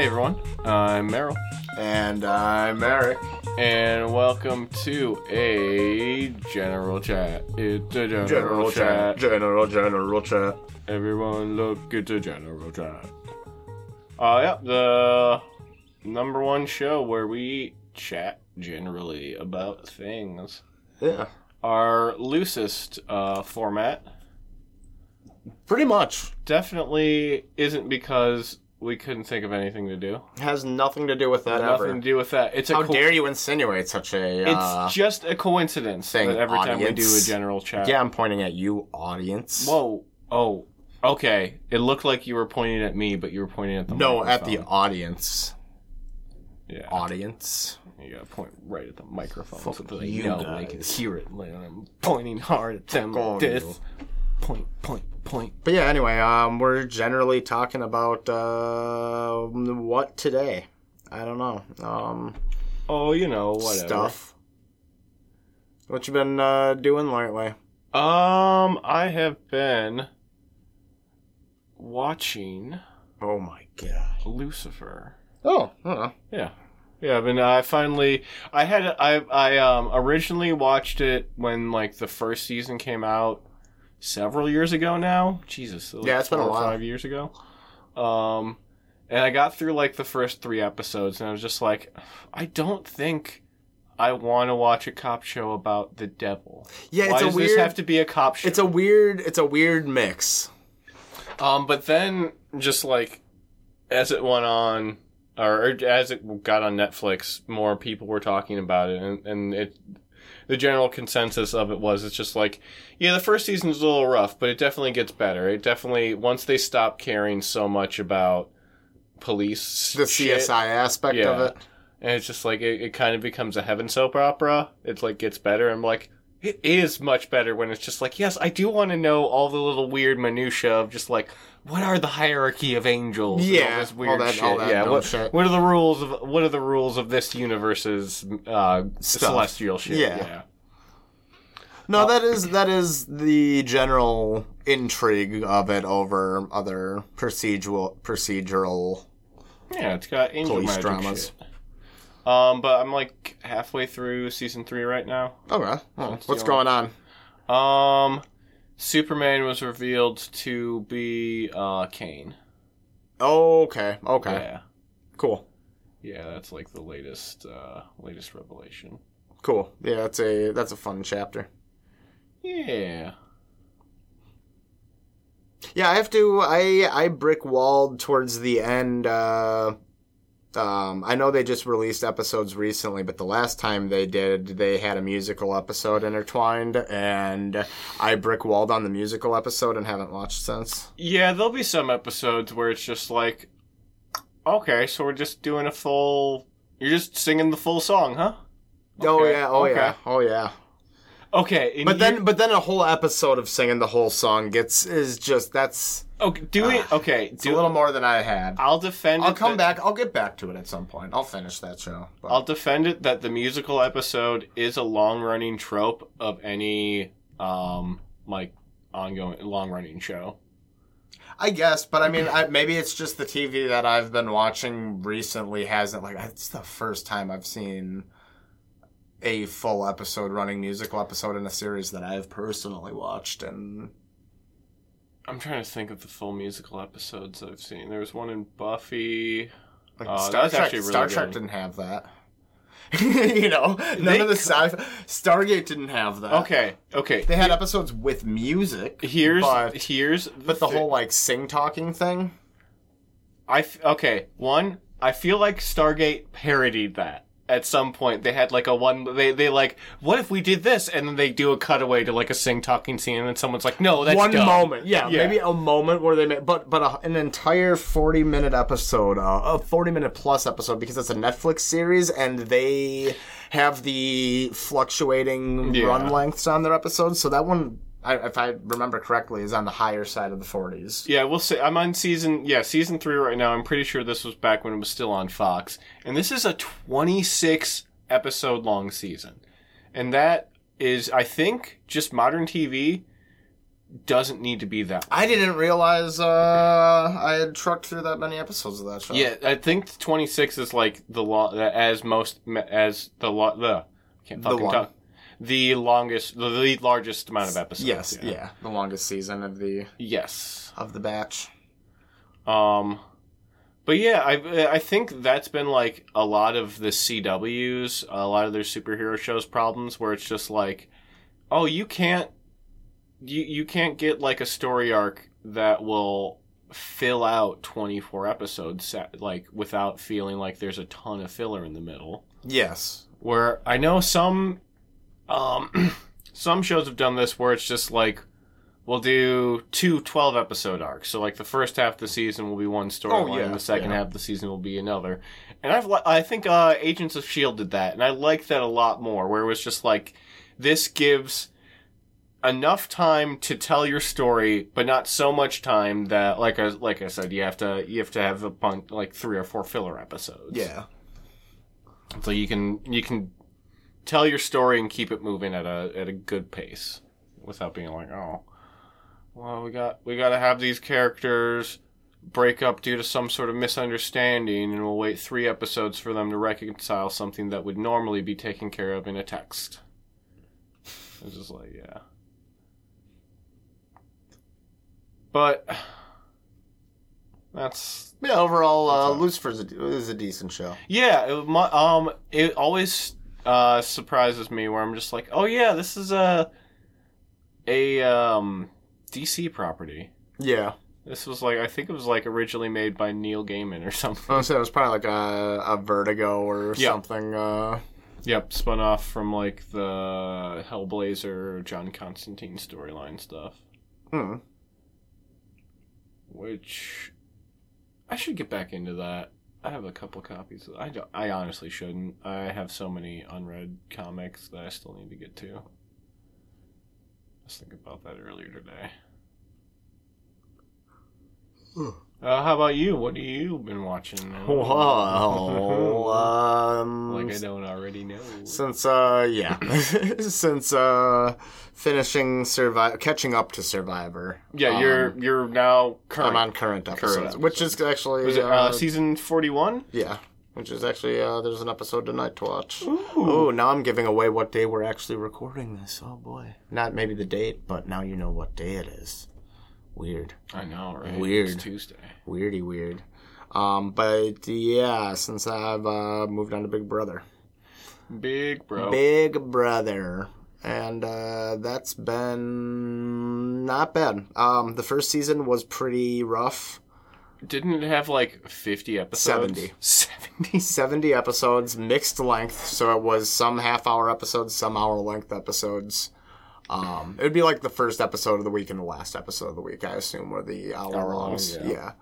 Hey everyone, I'm Meryl, And I'm Eric. and welcome to a general chat. It's a general, chat. General, general chat. Everyone, look at the general chat. Uh, yeah, the number one show where we chat generally about things. Yeah. Our loosest uh, format Pretty much. definitely isn't because we couldn't think of anything to do. Has nothing to do with that Nothing ever. to do with that. It's a How co- dare you insinuate such a. It's Uh, just a coincidence thing, that every time we do a audience. general chat. yeah, I'm pointing at you, audience. Whoa. Oh. Okay. It looked like you were pointing at me, but you were pointing at the no, at the microphone. audience. yeah. Audience. You gotta point right at the microphone so Fuck that they you know they can guys. hear it. Like I'm pointing hard at them. Fuck like this. Point, point, point. But yeah, anyway, um, we're generally talking about uh, what today. I don't know. Um, Oh, you know, whatever. stuff. What you been uh, doing lately? Um, I have been watching Oh my god. Lucifer. Oh, uh, Yeah. Yeah, I've been I finally I had I I um originally watched it when like the first season came out several years ago now. Jesus. Like Yeah, it's been a while. 5 years ago. Um and I got through like the first 3 episodes and I was just like I don't think I want to watch a cop show about the devil. yeah, Why it's a does weird. this have to be a cop show? It's a weird. It's a weird mix. Um, but then just like as it went on, or, or as it got on Netflix, more people were talking about it, and, and it the general consensus of it was it's just like yeah, the first season's a little rough, but it definitely gets better. It definitely once they stop caring so much about police The shit, CSI aspect Yeah. of it. and it's just like it, it kind of becomes a heaven soap opera. It's like gets better. I'm like, it is much better when it's just like, yes, I do want to know all the little weird minutia of just like, what are the hierarchy of angels? and Yeah, all this all that- shit. all that yeah, what, shit. what are the rules of what are the rules of this universe's uh, celestial shit? Yeah. yeah. No, that is that is the general intrigue of it over other procedural procedural. Yeah, it's got angel magic dramas. shit. Um, but I'm like halfway through season three right now. Okay, oh, That's what's going on? Um, Sinnerman was revealed to be uh Cain. Okay, okay, Yeah. cool, Yeah, that's like the latest uh latest revelation. cool. Yeah, that's a that's a fun chapter. Yeah. Yeah, I have to. I I brick walled towards the end. Uh, um, I know they just released episodes recently, but the last time they did, they had a musical episode intertwined, and I brick walled on the musical episode and haven't watched since. Yeah, there'll be some episodes where it's just like okay, so we're just doing a full you're just singing the full song, huh? oh yeah, oh okay. yeah, oh yeah. Okay, and But then, but then a whole episode of singing the whole song gets is just that's okay, doing okay, it's do a little more than I had. I'll defend I'll it come that- back. I'll get back to it at some point. I'll finish that show. but- I'll defend it that the musical episode is a long running trope of any um like ongoing long running show. I guess, but I mean, I, maybe it's just the TV that I've been watching recently hasn't like. It's the first time I've seen a full episode running musical episode in a series that I've personally watched, and I'm trying to think of the full musical episodes I've seen. There was one in Buffy. like Oh, Star Trek. really Star Trek good. didn't have that. you know, none They of the sci. Stargate didn't have that. Okay, okay. they had episodes with music. Here's but, here's but the thi- whole like sing talking thing. I f- okay one. I feel like Stargate parodied that at some point. They had like a one. They they like what if we did this and then they do a cutaway to like a sing talking scene and then someone's like no that's one dumb. moment, yeah, Yeah. maybe a moment where they made, but but a, an entire forty minute episode, uh, a forty minute plus episode because it's a Netflix series and they have the fluctuating Yeah. run lengths on their episodes. So that one, I, if I remember correctly, is on the higher side of the forties. Yeah, we'll see. I'm on season yeah season three right now. I'm pretty sure this was back when it was still on Fox, and this is a 26 episode long season, and that is I think just modern TV doesn't need to be that. I didn't realize uh, I had trucked through that many episodes of that show. Yeah, I think 26 is like the long as most as the lo- the can't The fucking long- talk. The longest, the, the largest amount of episodes. Yes. Yeah. The longest season of the Yes. of the batch. Um, but yeah, I I think that's been like a lot of the CW's, a lot of their superhero shows problems, where it's just like, oh, you can't, you you can't get like a story arc that will fill out twenty four episodes, like without feeling like there's a ton of filler in the middle. Yes. Where I know some, um, some shows have done this where it's just like. We'll do two 12 episode arcs. So, like, the first half of the season will be one storyline, Oh, yeah, and the second yeah. half of the season will be another. And I've, li- I think uh, Agents of S.H.I.E.L.D. did that, and I liked that a lot more, where it was just like, this gives enough time to tell your story, but not so much time that, like I, like I said, you have to you have to have a bunch, like three or four filler episodes. Yeah. So you can you can tell your story and keep it moving at a at a good pace without being like, oh, well, we got we got to have these characters break up due to some sort of misunderstanding, and we'll wait three episodes for them to reconcile something that would normally be taken care of in a text. It's just like, yeah. But that's Yeah. Overall, uh, all. Lucifer's a, is a decent show. Yeah, it, mu- um, it always uh, surprises me where I'm just like, oh yeah, this is a a um, DC property. Yeah. This was like I think it was like originally made by Neil Gaiman or something. I say it was probably like a, a Vertigo or Yeah. something. Uh, Yep, spun off from like the Hellblazer, John Constantine storyline stuff, hmm. which I should get back into that. I have a couple copies. I don't, I honestly shouldn't. I have so many unread comics that I still need to get to. I was thinking about that earlier today. Uh, how about you? What have you been watching? Well, um, like I don't already know. since uh, yeah, since uh, finishing survive, catching up to Survivor. yeah, um, you're you're now current. I'm on current episodes, Current which is actually Was it uh, uh, season forty one? yeah, which is actually uh, there's an episode tonight to watch. Ooh. Oh, now I'm giving away what day we're actually recording this. Oh boy, not maybe the date, but now you know what day it is. Weird, I know, right? Weird. It's Tuesday. weirdy, weird. Um, but yeah, since I've uh, moved on to Big Brother. Big bro. Big Brother. And uh, that's been not bad. Um, the first season was pretty rough. Didn't it have like fifty episodes? 70. Seventy. 70 episodes, mixed length. So it was some half hour episodes, some hour length episodes. Um, it would be like the first episode of the week and the last episode of the week, I assume, were the hour Hour long, longs. yeah. Yeah.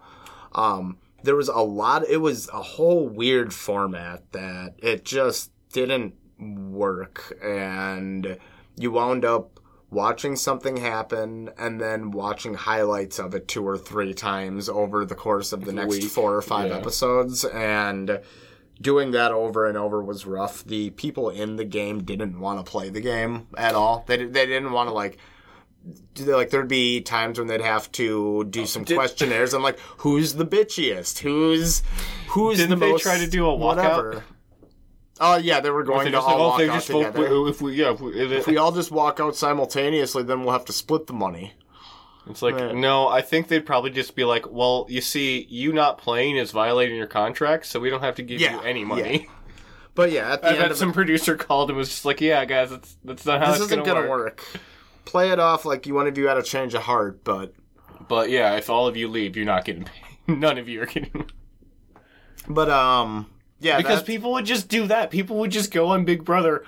Um, there was a lot, it was a whole weird format that it just didn't work. And you wound up watching something happen and then watching highlights of it two or three times over the course of the next week, four or five yeah. episodes. And doing that over and over was rough. The people in the game didn't want to play the game at all. They, they didn't want to like like there'd be times when they'd have to do some did- questionnaires and like who's the bitchiest who's who's Didn't the they most try to do a walkout? whatever oh yeah they were going They to all like, oh, walk out vote, oh, together if we, yeah, if we, if if we all just walk out simultaneously then we'll have to split the money it's like Right. no. I think they'd probably just be like, well, you see, you not playing is violating your contract, so we don't have to give Yeah, you any money. but yeah at the I end bet of some producer called and was just like, yeah, guys, that's that's not how this it's isn't gonna, gonna work. work. play it off like you one of you had a change of heart but But yeah, if all of you leave, you're not getting paid. None of you are getting but um yeah because people would just do that. People would just go on Big Brother,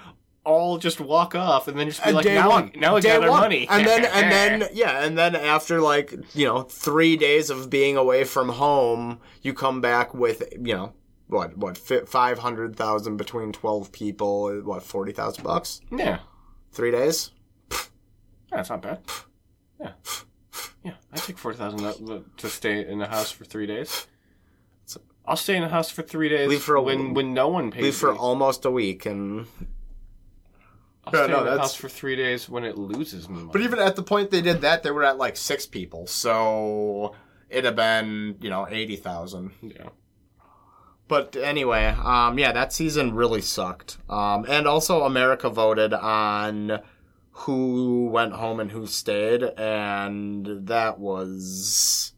all just walk off, and then just be like, day now, one, now we day got our one. money. and then and then yeah, and then after like you know three days of being away from home, you come back with you know what what five hundred thousand between twelve people, what forty thousand bucks, yeah, three days. that's not bad. Yeah, yeah, I take forty thousand to stay in the house for three days. I'll stay in the house for three days Leave for a- when when no one pays Leave for me. almost a week, and I'll Yeah, stay no, in the that's- house for three days when it loses me. But even at the point they did that, they were at like six people, so it'd have been you know eighty thousand. yeah. But anyway, um, yeah, that season really sucked. Um, and also America voted on who went home and who stayed, and that was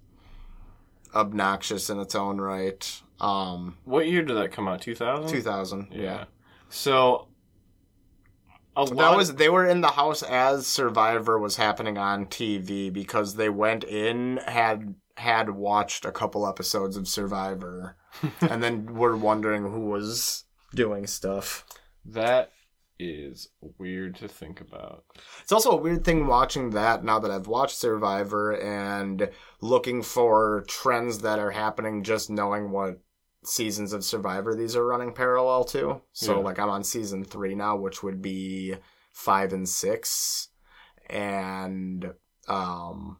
obnoxious in its own right. Um, What year did that come out? Two thousand. 2000, yeah. Yeah. So. A lot That was they were in the house as Survivor was happening on TV because they went in had had watched a couple episodes of Survivor and then were wondering who was doing stuff. that is weird to think about. It's also a weird thing watching that now that I've watched Survivor and looking for trends that are happening just knowing what seasons of Survivor these are running parallel to. So Yeah. like I'm on season 3 now which would be 5 and 6 and um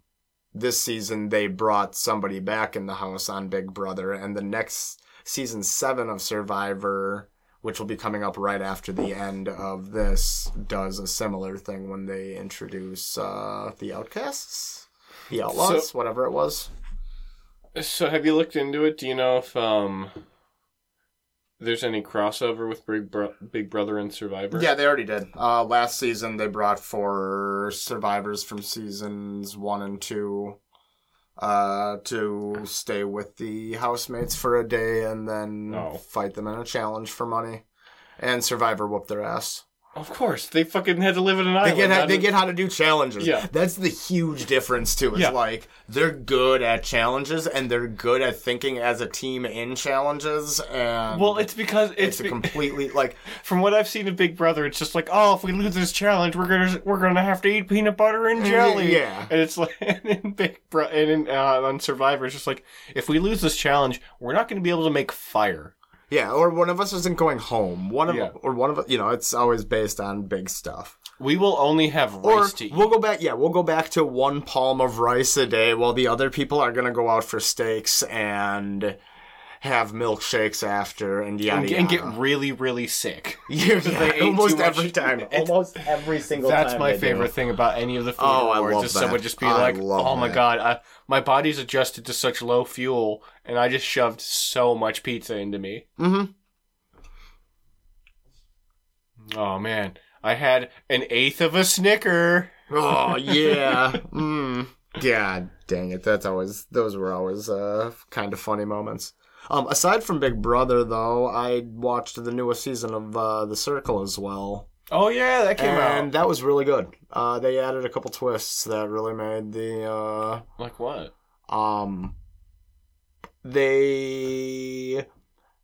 this season they brought somebody back in the house on Big Brother and the next season 7 of Survivor which will be coming up right after the end of this, does a similar thing when they introduce uh, the Outcasts, the Outlaws, whatever it was. So have you looked into it? Do you know if um there's any crossover with Big, Bro- Big Brother and Survivor? Yeah, they already did. Uh, last season, they brought four survivors from seasons one and two uh, to stay with the housemates for a day and then Oh. fight them in a challenge for money. And Survivor whooped their ass. Of course, they fucking had to live in an They island. get How they get how to do challenges. Yeah. that's the huge difference too. It's Yeah. like they're good at challenges and they're good at thinking as a team in challenges. And Well, it's because it's, it's a be- completely like from what I've seen in Big Brother. It's just like, oh, if we lose this challenge, we're gonna we're gonna have to eat peanut butter and jelly. Yeah. and it's like and in Big Brother and in, uh, on Survivor, it's just like if we lose this challenge, we're not gonna be able to make fire. Yeah, or one of us isn't going home. One of Yeah. or one of you know, it's always based on big stuff. We will only have Or rice to eat. we'll go back. Yeah, we'll go back to one palm of rice a day, while the other people are gonna go out for steaks and have milkshakes after and yada and, yada. and get really, really sick. Yeah, they almost too much. every time. Almost every single time. That's my they do. favorite thing about any of the food Oh, love is someone just be I like, "Oh my that. god, I, my body's adjusted to such low fuel, and I just shoved so much pizza into me." Mm-hmm. Oh man, I had an eighth of a Snicker. Oh yeah. mm. God dang it. That's always those were always uh kind of funny moments. Um aside from Big Brother though, I watched the newest season of uh The Circle as well. Oh yeah, that came and out. And that was really good. Uh they added a couple twists that really made the uh Like what? um they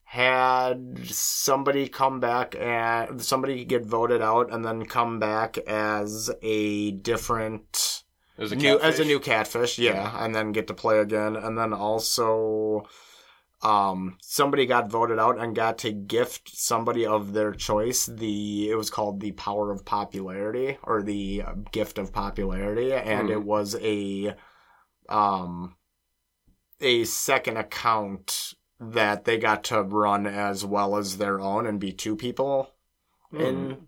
had somebody come back and somebody get voted out and then come back as a different As a new as a new catfish, yeah, and then get to play again, and then also, um, somebody got voted out and got to gift somebody of their choice the it was called the power of popularity or the uh, gift of popularity, and Hmm. it was a, um, a second account that they got to run as well as their own and be two people Hmm. in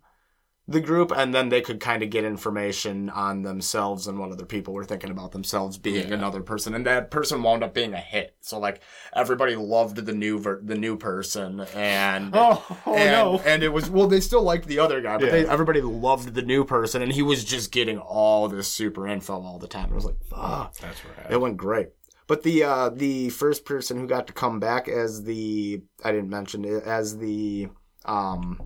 the group, and then they could kind of get information on themselves and what other people were thinking about themselves being Yeah. another person, and that person wound up being a hit. So like everybody loved the new ver- the new person, and Oh, oh and, no. and it was well they still liked the other guy, but Yeah. they, everybody loved the new person, and he was just getting all this super info all the time. It was like fuck. That's right. It went great. But the uh, the first person who got to come back as the I didn't mention it as the um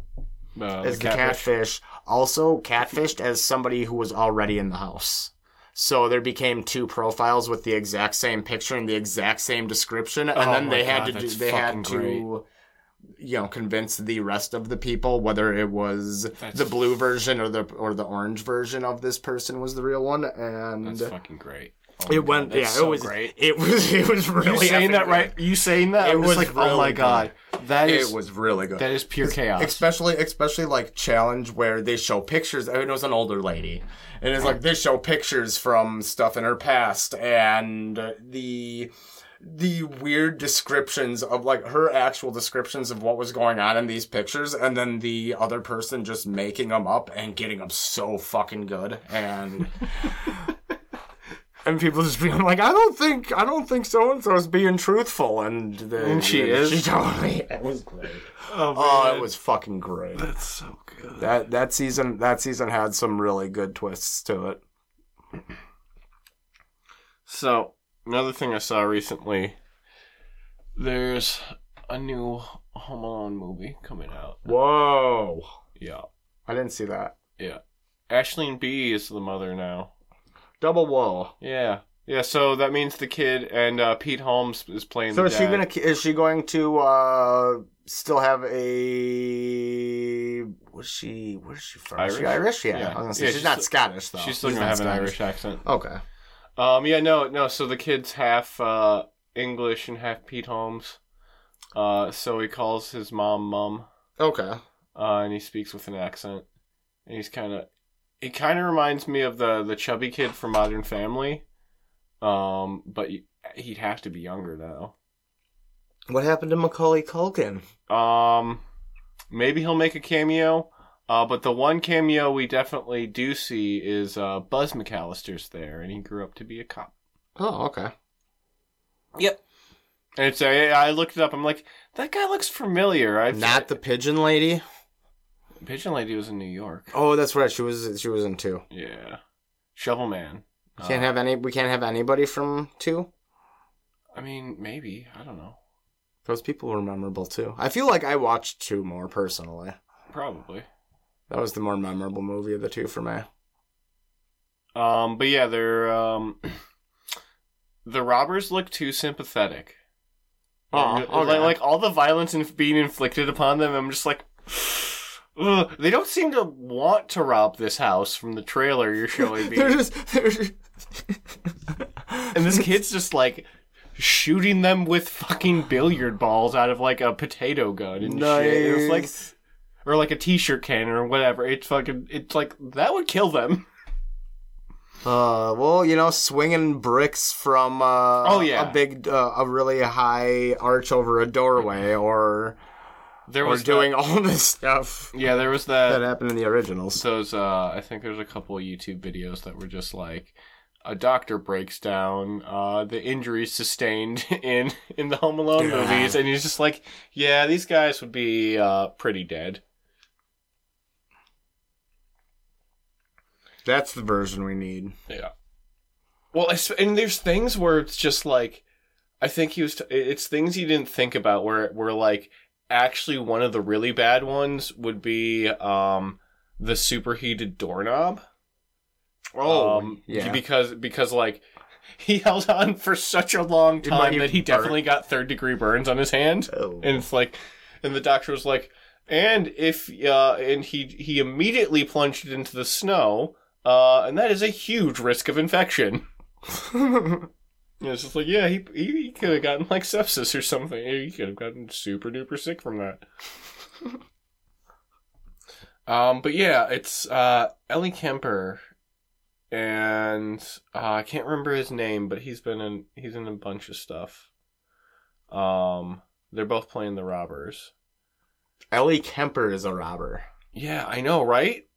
Uh, as the catfish. also catfished as somebody who was already in the house. So there became two profiles with the exact same picture and the exact same description, and Oh then they had to do, they had to you know convince the rest of the people whether it was That's- the blue version or the or the orange version of this person was the real one, and That's fucking great. Oh it went that's yeah so it was great. it was it was You really saying that right? You saying that? It was like, oh my really god, that is It was really good. that is pure chaos. especially especially like challenge where they show pictures. I mean, it was an older lady, and it's like they show pictures from stuff in her past, and the the weird descriptions of like her actual descriptions of what was going on in these pictures and then the other person just making them up and getting them so fucking good and and people just being like I don't think I don't think so and so is being truthful and, the, And she is? she totally it was great Oh, oh it was fucking great that's so good. that that season that season had some really good twists to it So another thing I saw recently, there's a new Home Alone movie coming out. whoa Yeah, I didn't see that yeah. Aisling Bea is the mother now. Double wall. Yeah, yeah. So that means the kid and uh, Pete Holmes is playing. So the is she gonna is she going to uh still have a was she where's she from? Is she Irish? Irish? Yeah. Yeah. I was gonna say Yeah, she's, she's not still- Scottish though. She's still She's gonna not have an Irish accent. Okay. Um, yeah, no, no. So the kid's half uh, English and half Pete Holmes. Uh, so he calls his mom mum, Okay. uh, and he speaks with an accent. And he's kind of, he kind of reminds me of the the chubby kid from Modern Family. Um, but he- he'd have to be younger though. What happened to Macaulay Culkin? Um, maybe he'll make a cameo. Uh, but the one cameo we definitely do see is uh, Buzz McAllister's there, and he grew up to be a cop. Oh, okay. Yep. And it's I I looked it up. I'm like, that guy looks familiar. I've Not the pigeon lady. Pigeon Lady was in New York. Oh, that's right. She was she was in two. Yeah, Shovel Man. Can't Uh, have any. We can't have anybody from two. I mean, maybe I don't know. Those people were memorable too. I feel like I watched two more personally. Probably. That was the more memorable movie of the two for me. Um, but yeah, they're um, the robbers look too sympathetic. Oh, like, okay. like all the violence inf- being inflicted upon them. I'm just like. Ugh. They don't seem to want to rob this house from the trailer you're showing me. They're just, they're just... And this kid's just like shooting them with fucking billiard balls out of like a potato gun and shit. It was like or like a t-shirt can or whatever. It's fucking it's like that would kill them. Uh, well, you know, swinging bricks from uh, Oh, yeah. a big, uh, a really high arch over a doorway, or There was doing that- all this stuff yeah, there was that that. happened in the originals. Those uh, I think there's a couple of YouTube videos that were just like a doctor breaks down uh, the injuries sustained in in the Home Alone God. movies, and he's just like, yeah, these guys would be uh, pretty dead. That's the version we need. Yeah. Well, and there's things where it's just like, I think he was. T- it's things you didn't think about where where like actually one of the really bad ones would be um the superheated doorknob. um, yeah. because because like he held on for such a long time that he burnt. definitely got third degree burns on his hand. Oh. And it's like, and the doctor was like, and if, uh, and he, he immediately plunged it into the snow, uh, and that is a huge risk of infection. And it's just like, yeah, he, he, he could have gotten like sepsis or something. He could have gotten super duper sick from that. um, but yeah, it's, uh, Ellie Kemper, and, uh, I can't remember his name, but he's been in, he's in a bunch of stuff. Um, they're both playing the robbers. Ellie Kemper is a robber. Yeah, I know, right?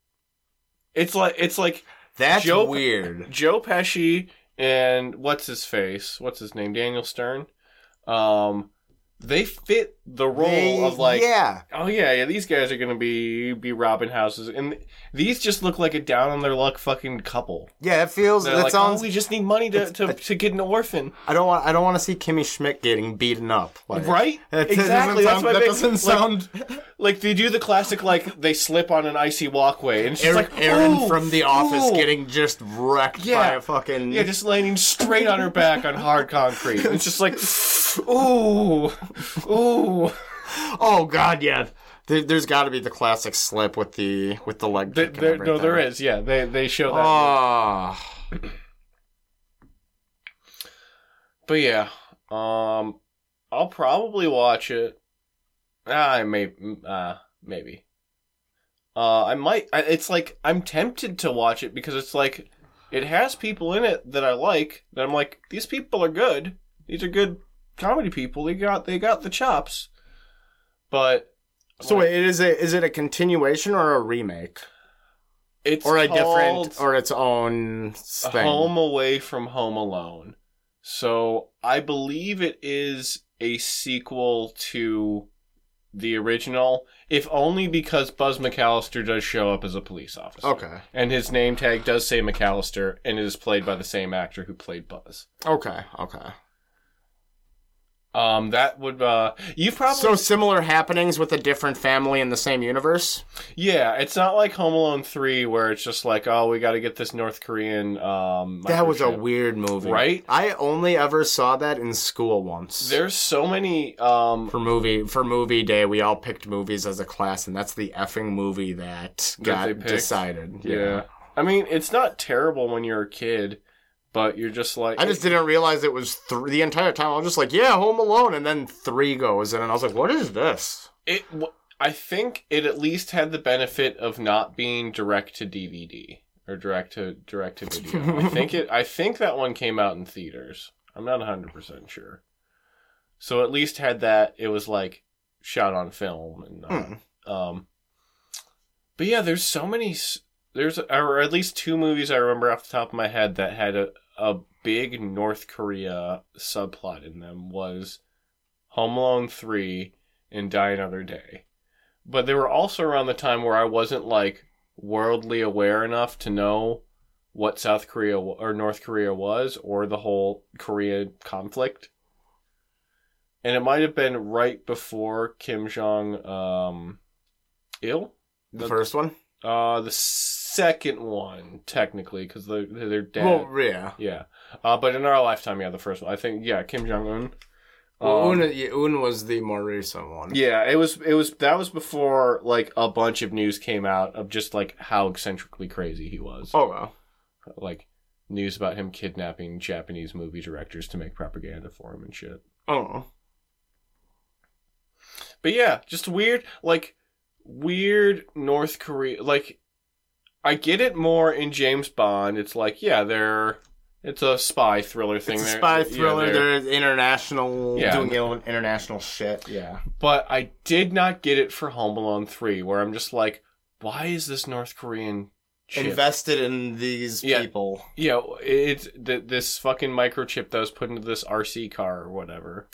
It's like it's like That's Joe- weird. Joe Pesci and what's his face? What's his name? Daniel Stern. Um, they fit the role They- of like, yeah, oh yeah, yeah, these guys are gonna be be robbing houses, and these just look like a down on their luck fucking couple. yeah. It feels. That like, sounds. oh, we just need money to, to, to get an orphan, I don't want. I don't want to see Kimmy Schmidt getting beaten up. Like, right? That exactly. That's doesn't sound, that doesn't sound. Like they do the classic, like they slip on an icy walkway, and it's just Erin, like Erin "Ooh, from The Office ooh." getting just wrecked Yeah. by a fucking. Yeah, just landing straight on her back on hard concrete. It's just like, ooh, ooh. oh God, yeah. There, there's got to be the classic slip with the with the leg. There, no, there everything. Yeah, they they show that. Oh, But yeah, um, I'll probably watch it. Ah, I may, uh, maybe. Uh, I might. It's like I'm tempted to watch it because it's like it has people in it that I like. That I'm like, these people are good. These are good comedy people. They got they got the chops. But So like, wait, is it is it a continuation or a remake it's or a different or its own thing? Home Away from Home Alone. So I believe it is a sequel to the original, if only because Buzz McAllister does show up as a police officer. Okay. And his name tag does say McAllister, and it is played by the same actor who played Buzz. Okay. Okay. Um, that would uh, you've probably So similar happenings with a different family in the same universe. yeah. It's not like Home Alone three where it's just like oh we got to get this North Korean um. That was a weird movie, Right? I only ever saw that in school once. There's so many um for movie for movie day, we all picked movies as a class, and that's the effing movie that got decided. Yeah. I mean, it's not terrible when you're a kid, but you're just like I just didn't realize it was three the entire time. I was just like, "Yeah, Home Alone," and then three goes, in, and I was like, "What is this?" it. w- I think it at least had the benefit of not being direct to DVD or direct to direct to video. I think it. I think that one came out in theaters. I'm not 100 percent sure. So at least had that. It was like shot on film and. Hmm. Um, but yeah, there's so many. There's or at least two movies I remember off the top of my head that had a a big North Korea subplot in them. Was Home Alone three and Die Another Day, but they were also around the time where I wasn't like worldly aware enough to know what South Korea or North Korea was or the whole Korea conflict. And it might have been right before Kim Jong um il The The- first one. Uh the second one technically cuz they're they're dead. Well, yeah. yeah. Uh but in our lifetime yeah the first one. I think yeah, Kim Jong Un. Well, Um, Un, yeah, Un was the more recent one. yeah, it was it was that was before like a bunch of news came out of just like how eccentrically crazy he was. Oh wow! Like news about him kidnapping Japanese movie directors to make propaganda for him and shit. Oh. But yeah, just weird, like weird North Korea. Like, I get it more in James Bond. It's like, yeah, they're it's a spy thriller thing. It's a They're- spy yeah, thriller. they're- They're international, Yeah. doing international shit. Yeah. but I did not get it for Home Alone Three, where I'm just like, why is this North Korean chip? Invested in these Yeah. people. yeah, it's th- this fucking microchip that was put into this RC car or whatever.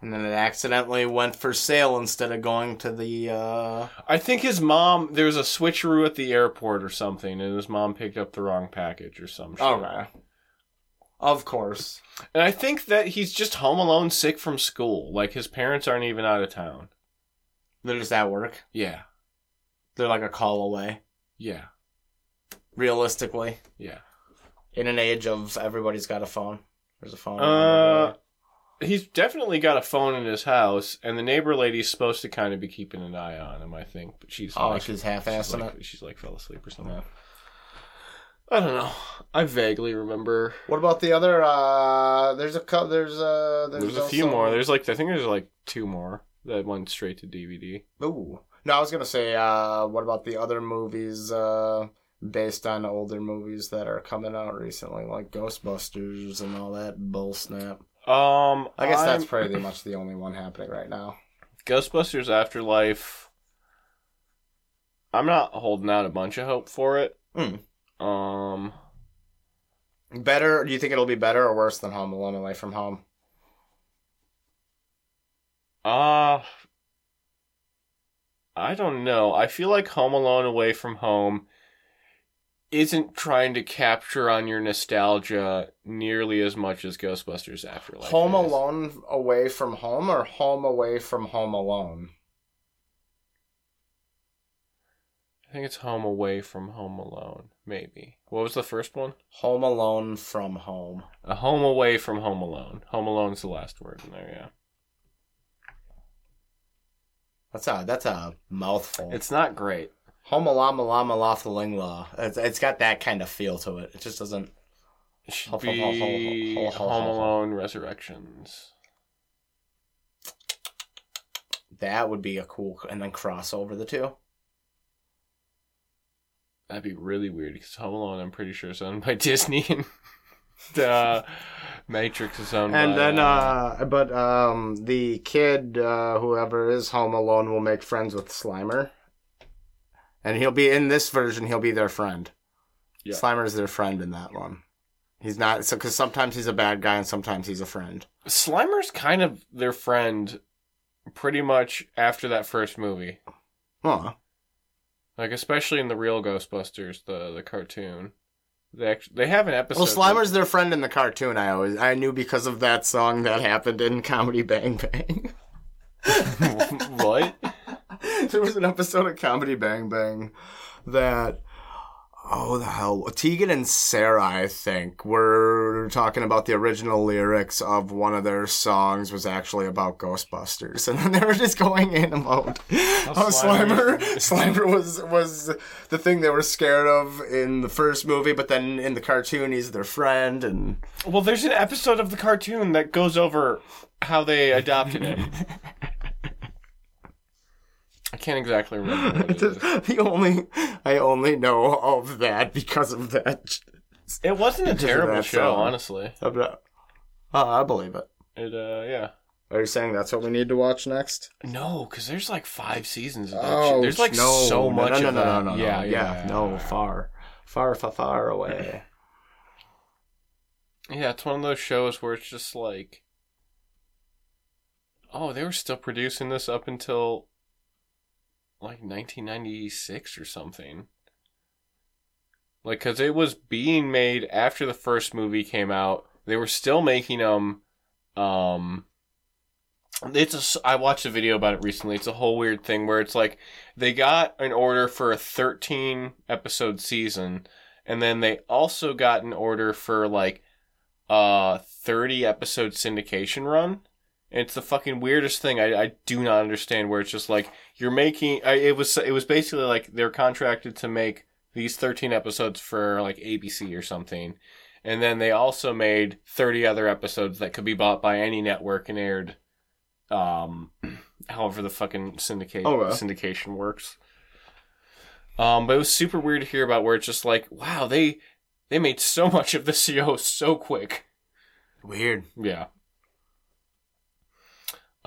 And then it accidentally went for sale instead of going to the. uh I think his mom. There was a switcheroo at the airport or something, and his mom picked up the wrong package or some shit. Okay. Of course. And I think that he's just home alone sick from school. Like his parents aren't even out of town. They're just at work. Yeah. They're like a call away. Yeah. Realistically, Yeah. in an age of everybody's got a phone. There's a phone. Uh he's definitely got a phone in his house and the neighbor lady's supposed to kind of be keeping an eye on him, I think, but she's oh, like she's she's half-assing like, it. she's like fell asleep or something. I don't know. I vaguely remember What about the other? uh There's a couple. there's uh there's, a few more. There's like I think there's like two more that went straight to DVD. Ooh. No, I was gonna say, uh, what about the other movies uh, based on older movies that are coming out recently, like Ghostbusters and all that bull snap? Um I guess that's I'm- pretty much the only one happening right now. Ghostbusters Afterlife. I'm not holding out a bunch of hope for it. Mm. Um, Better? Do you think it'll be better or worse than Home Alone Away from Home? uh I don't know. I feel like Home Alone Away from Home isn't trying to capture on your nostalgia nearly as much as Ghostbusters Afterlife. Home is. Alone Away from Home or Home Away from Home Alone? I think it's Home Away from Home Alone. Maybe. What was the first one? Home Alone from Home. A Home Away from Home Alone. Home Alone's the last word in there. Yeah. That's a that's a mouthful. It's not great. Home Alama Lama Lothalingla. It's it's got that kind of feel to it. It just doesn't. It should Ho- ho- ho- ho- be ho- ho- ho- Home ho- ho. Alone Resurrections. That would be a cool, and then cross over the two. That'd be really weird because Home Alone, I'm pretty sure, is owned by Disney, and uh, Matrix is owned by. And by, then, uh, but um, the kid, uh, whoever is home alone, will make friends with Slimer, and he'll be in this version. He'll be their friend. Yeah. Slimer is their friend in that one. He's not so because sometimes he's a bad guy and sometimes he's a friend. Slimer's kind of their friend pretty much after that first movie. Huh. Like especially in the real Ghostbusters, the the cartoon. They actually, they have an episode. Well, Slimer's their friend in the cartoon. I always I knew because of that song that happened in Comedy Bang Bang. what? there was an episode of Comedy Bang Bang that oh the hell Tegan and Sara I think were talking about the original lyrics of one of their songs was actually about Ghostbusters and then they were just going in about how Slimer Slimer was was the thing they were scared of in the first movie but then in the cartoon he's their friend and Well, there's an episode of the cartoon that goes over how they adopted him. I can't exactly remember. What it, is. the only I only know of that because of that. it wasn't a Because terrible show, song. honestly. Oh, I believe it. It, uh, yeah. Are you saying that's what we need to watch next? No, because there's like five seasons of that Oh, shit. There's like no, so no, much no, no, of no, that. no, no, no, yeah, yeah, yeah, no, far, far, far, far away. Yeah, it's one of those shows where it's just like, oh, they were still producing this up until like 1996 or something. Like, cause it was being made after the first movie came out. They were still making them. Um, it's a. I watched a video about it recently. It's a whole weird thing where it's like they got an order for a 13 episode season, and then they also got an order for like a 30 episode syndication run. It's the fucking weirdest thing. I, I do not understand where it's just like you're making. I, it was it was basically like they're contracted to make these 13 episodes for like ABC or something, and then they also made 30 other episodes that could be bought by any network and aired, um, however the fucking syndicate Okay. syndication works. Um, but it was super weird to hear about where it's just like, wow, they they made so much of the show so quick. Weird. Yeah.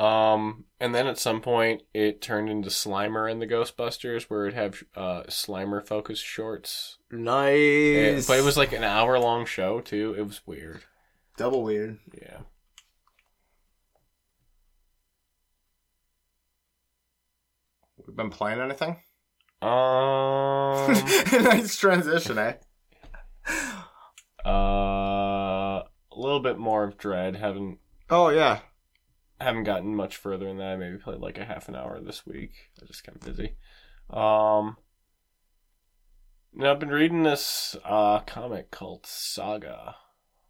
Um, and then at some point it turned into Slimer and the Ghostbusters, where it'd have uh, Slimer focused shorts. Nice. but it was like an hour long show too. It was weird. double weird. Yeah. We've been playing anything? Um. nice transition, eh? uh, a little bit more of Dread. Haven't Oh yeah. Haven't gotten much further than that. I maybe played like a half an hour this week. I just got busy. Um, now I've been reading this uh, comic called Saga.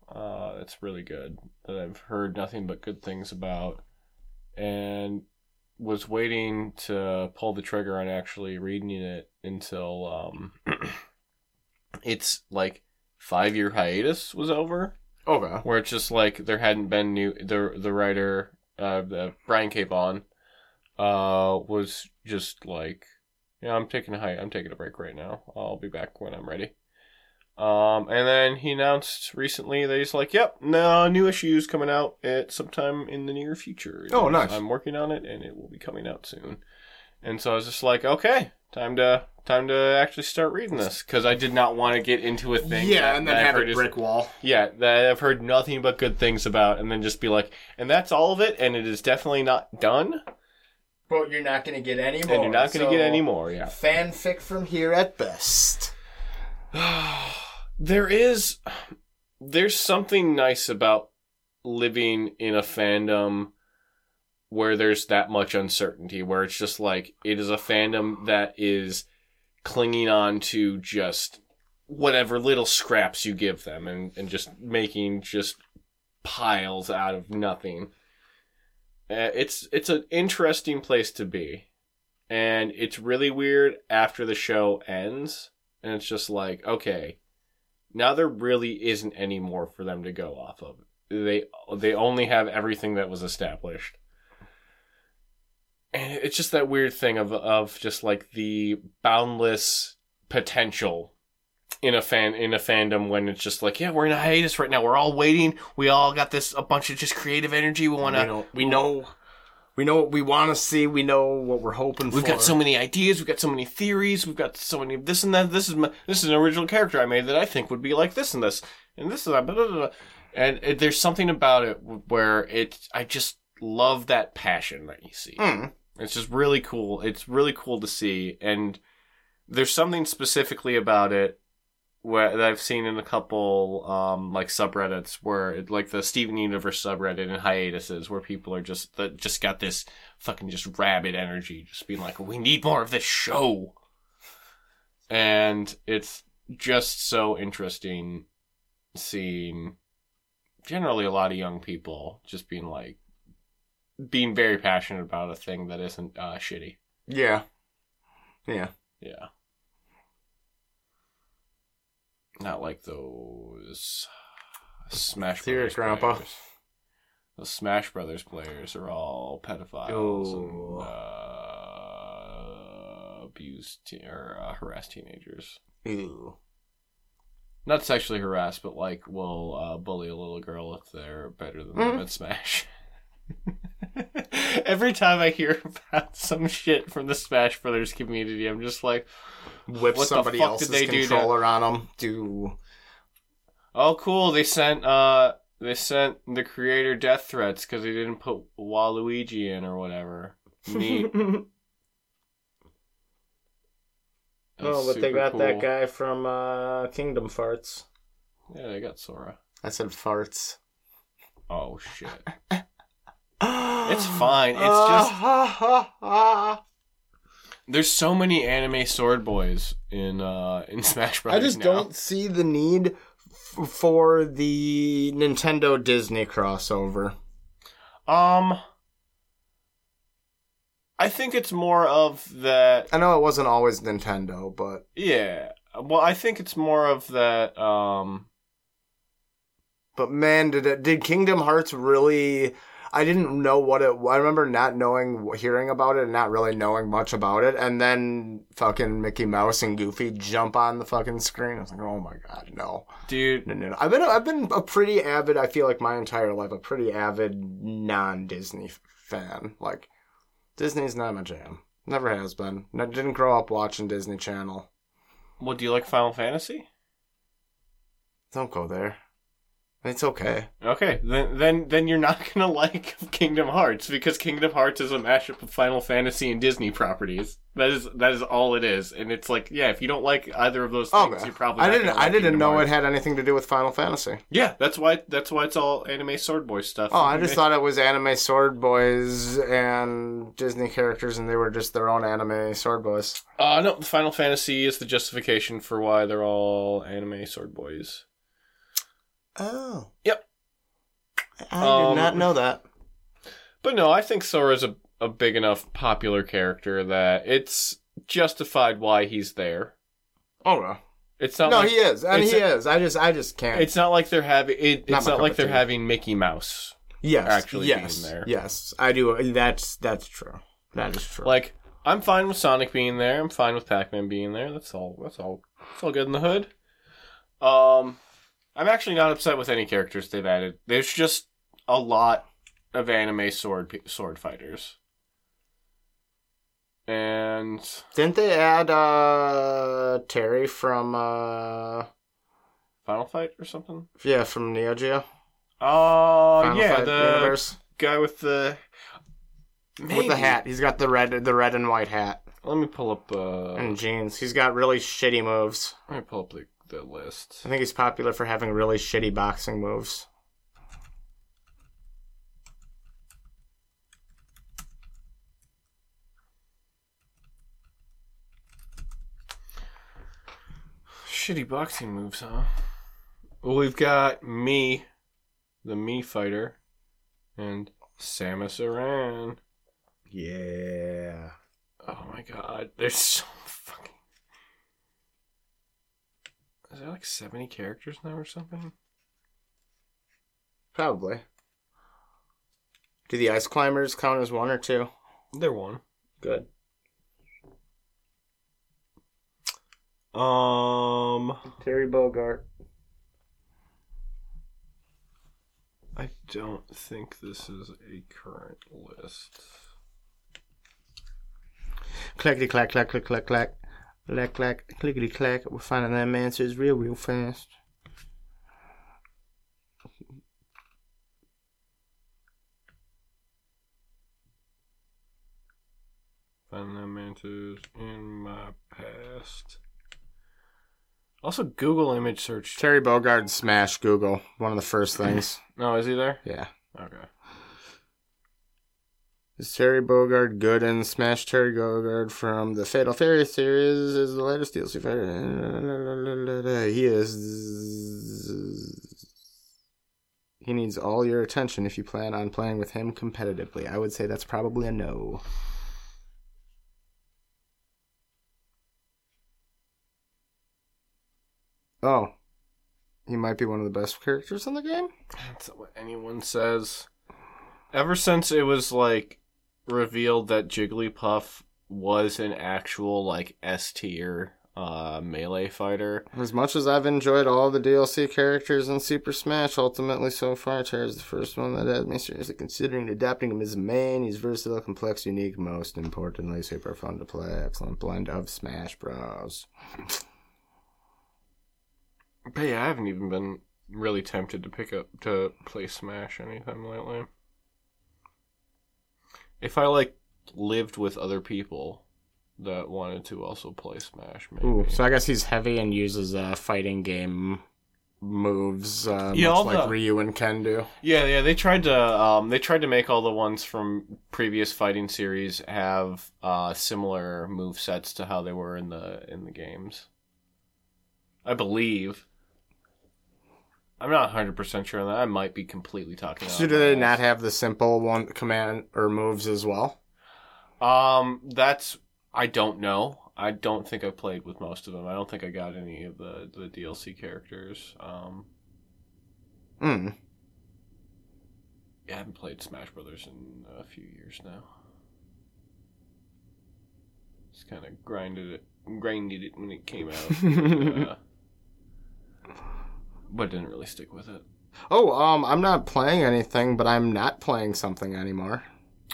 Uh, it's really good that I've heard nothing but good things about, and was waiting to pull the trigger on actually reading it until um, it's like five year hiatus was over Okay. where it's just like there hadn't been new the the writer uh the Brian K. Vaughan uh was just like yeah I'm taking a high I'm taking a break right now I'll be back when I'm ready um and then he announced recently that he's like yep no new issues coming out at sometime in the near future Oh, nice. I'm working on it and it will be coming out soon and so I was just like okay time to time to actually start reading this because I did not want to get into a thing Yeah, that- and then have heard a is- brick wall. yeah, that I've heard nothing but good things about, and then just be like, and that's all of it, and it is definitely not done, But you're not gonna get any more. and you're not going to get any more. Yeah, Fanfic from here at best. there is, there's something nice about living in a fandom where there's that much uncertainty, where it's just like it is a fandom that is clinging on to just whatever little scraps you give them, and and just making just piles out of nothing. Uh, it's it's an interesting place to be, and it's really weird after the show ends, and it's just like okay, now there really isn't any more for them to go off of. They they only have everything that was established, and it's just that weird thing of of just like the boundless potential in a fan in a fandom when it's just like, yeah, we're in a hiatus right now. We're all waiting. We all got this a bunch of just creative energy. We want to. know, we know, we know what we want to see. We know what we're hoping for. We've got so many ideas. We've got so many theories. We've got so many of this and that. This is my, this is an original character I made that I think would be like this and this and this and that. Blah, blah, blah. And it, there's something about it where it. I just love that passion that you see. Mm. It's just really cool. It's really cool to see, and there's something specifically about it where that I've seen in a couple um, like subreddits where it, like the Steven Universe subreddit and hiatuses where people are just that just got this fucking just rabid energy, just being like, we need more of this show, and it's just so interesting seeing generally a lot of young people just being like being very passionate about a thing that isn't uh, shitty. Yeah, yeah. Yeah. Not like those Smash Dear Brothers Grandpa. players. Those Smash Brothers players are all pedophiles Ooh. and uh, abuse te- or uh, harass teenagers. Ew. Not sexually harass, but like will uh, bully a little girl if they're better than them Mhm. at Smash. Every time I hear about some shit from the Smash Brothers community, I'm just like, Whip What the somebody fuck else's did they do to- controller on them. Do Oh, cool! They sent uh they sent the creator death threats because they didn't put Waluigi in or whatever. Neat. Oh, but they super got that guy from uh, Kingdom Farts. Yeah, they got Sora. I said farts. Oh shit! it's fine. It's just. There's so many anime sword boys in uh in Smash Bros. I just now. don't see the need f- for the Nintendo Disney crossover. Um, I think it's more of that. I know it wasn't always Nintendo, but Yeah. Well, I think it's more of that. Um. but man, did it, did Kingdom Hearts really? I didn't know what it. I remember not knowing, hearing about it, and not really knowing much about it, and then fucking Mickey Mouse and Goofy jump on the fucking screen. I was like, oh my god, no. Dude, No, no, no. I've been I've been a pretty avid. I feel like my entire life a pretty avid non Disney fan. Like Disney's not my jam. Never has been. I didn't grow up watching Disney Channel. well, do you like Final Fantasy? Don't go there. It's okay. Okay, then then then you're not gonna like Kingdom Hearts because Kingdom Hearts is a mashup of Final Fantasy and Disney properties. That is that is all it is, and it's like yeah, if you don't like either of those things, Okay. you probably I not didn't. I like didn't Kingdom know Hearts. it had anything to do with Final Fantasy. Yeah, that's why that's why it's all anime sword boy stuff. Oh, I just thought it was anime sword boys and Disney characters, and they were just their own anime sword boys. Uh no, Final Fantasy is the justification for why they're all anime sword boys. Oh. Yep. I Um, did not know that. But no, I think Sora's a a big enough popular character that it's justified why he's there. Oh no. It's not No, like, he is, and it's he a- is. I just, I just can't. It's not like they're having it, Not it's not like they're tea. having Mickey Mouse. yes, actually being yes, there. Yes, I do. That's that's true. That is true. Like I'm fine with Sonic being there. I'm fine with Pac-Man being there. That's all. That's all. It's all good in the hood. Um, I'm actually not upset with any characters they've added. There's just a lot of anime sword sword fighters, and didn't they add uh Terry from uh Final Fight or something. yeah from Neo Geo? Oh Final yeah, Fight the universe guy with the with the hat. He's got the red, the red and white hat Let me pull up. Uh, and jeans. He's got really shitty moves. let me pull up the, the list. I think he's popular for having really shitty boxing moves. Shitty boxing moves, huh? Well, we've got me, the Mii Fighter, and Samus Aran. Yeah. Oh my god, there's so fucking. Is there like 70 characters now or something? Probably. Do the ice climbers count as one or two? They're one. Good. Um, Terry Bogard. I don't think this is a current list. Clackety clack clack clack clack clack. Clack clack clickety clack. We're finding them answers real real fast. Find them answers in my past. Also, Google image search. Terry Bogard smashed Google. One of the first things. No, oh, is he there? Yeah. Okay. Is Terry Bogard good in Smash Terry Bogard from the Fatal Fury series? Is the latest DLC fighter? He is. He needs all your attention if you plan on playing with him competitively. I would say that's probably a no. Oh. He might be one of the best characters in the game? That's what anyone says. Ever since it was like revealed that Jigglypuff was an actual like S tier uh melee fighter. As much as I've enjoyed all the DLC characters in Super Smash, ultimately so far, Terra's the first one that has me seriously considering adapting him as a main. He's versatile, complex, unique, most importantly, super fun to play. Excellent blend of Smash Bros. But yeah, I haven't even been really tempted to pick up to play Smash anytime lately. If I like lived with other people that wanted to also play Smash, maybe. Ooh, so I guess he's heavy and uses uh, fighting game moves, uh, Yeah, much like the- Ryu and Ken do. Yeah, yeah, they tried to um they tried to make all the ones from previous fighting series have uh similar move sets to how they were in the in the games. I believe. I'm not 100% sure on that. I might be completely talking So do they not have the simple one command or moves as well? Um, that's I don't know. I don't think I played with most of them. I don't think I got any of the the DLC characters. Um, Hmm. yeah, I haven't played Smash Brothers in a few years now. Just kind of grinded it, grinded it when it came out, uh, but didn't really stick with it. Oh, um, I'm not playing anything, but I'm not playing something anymore.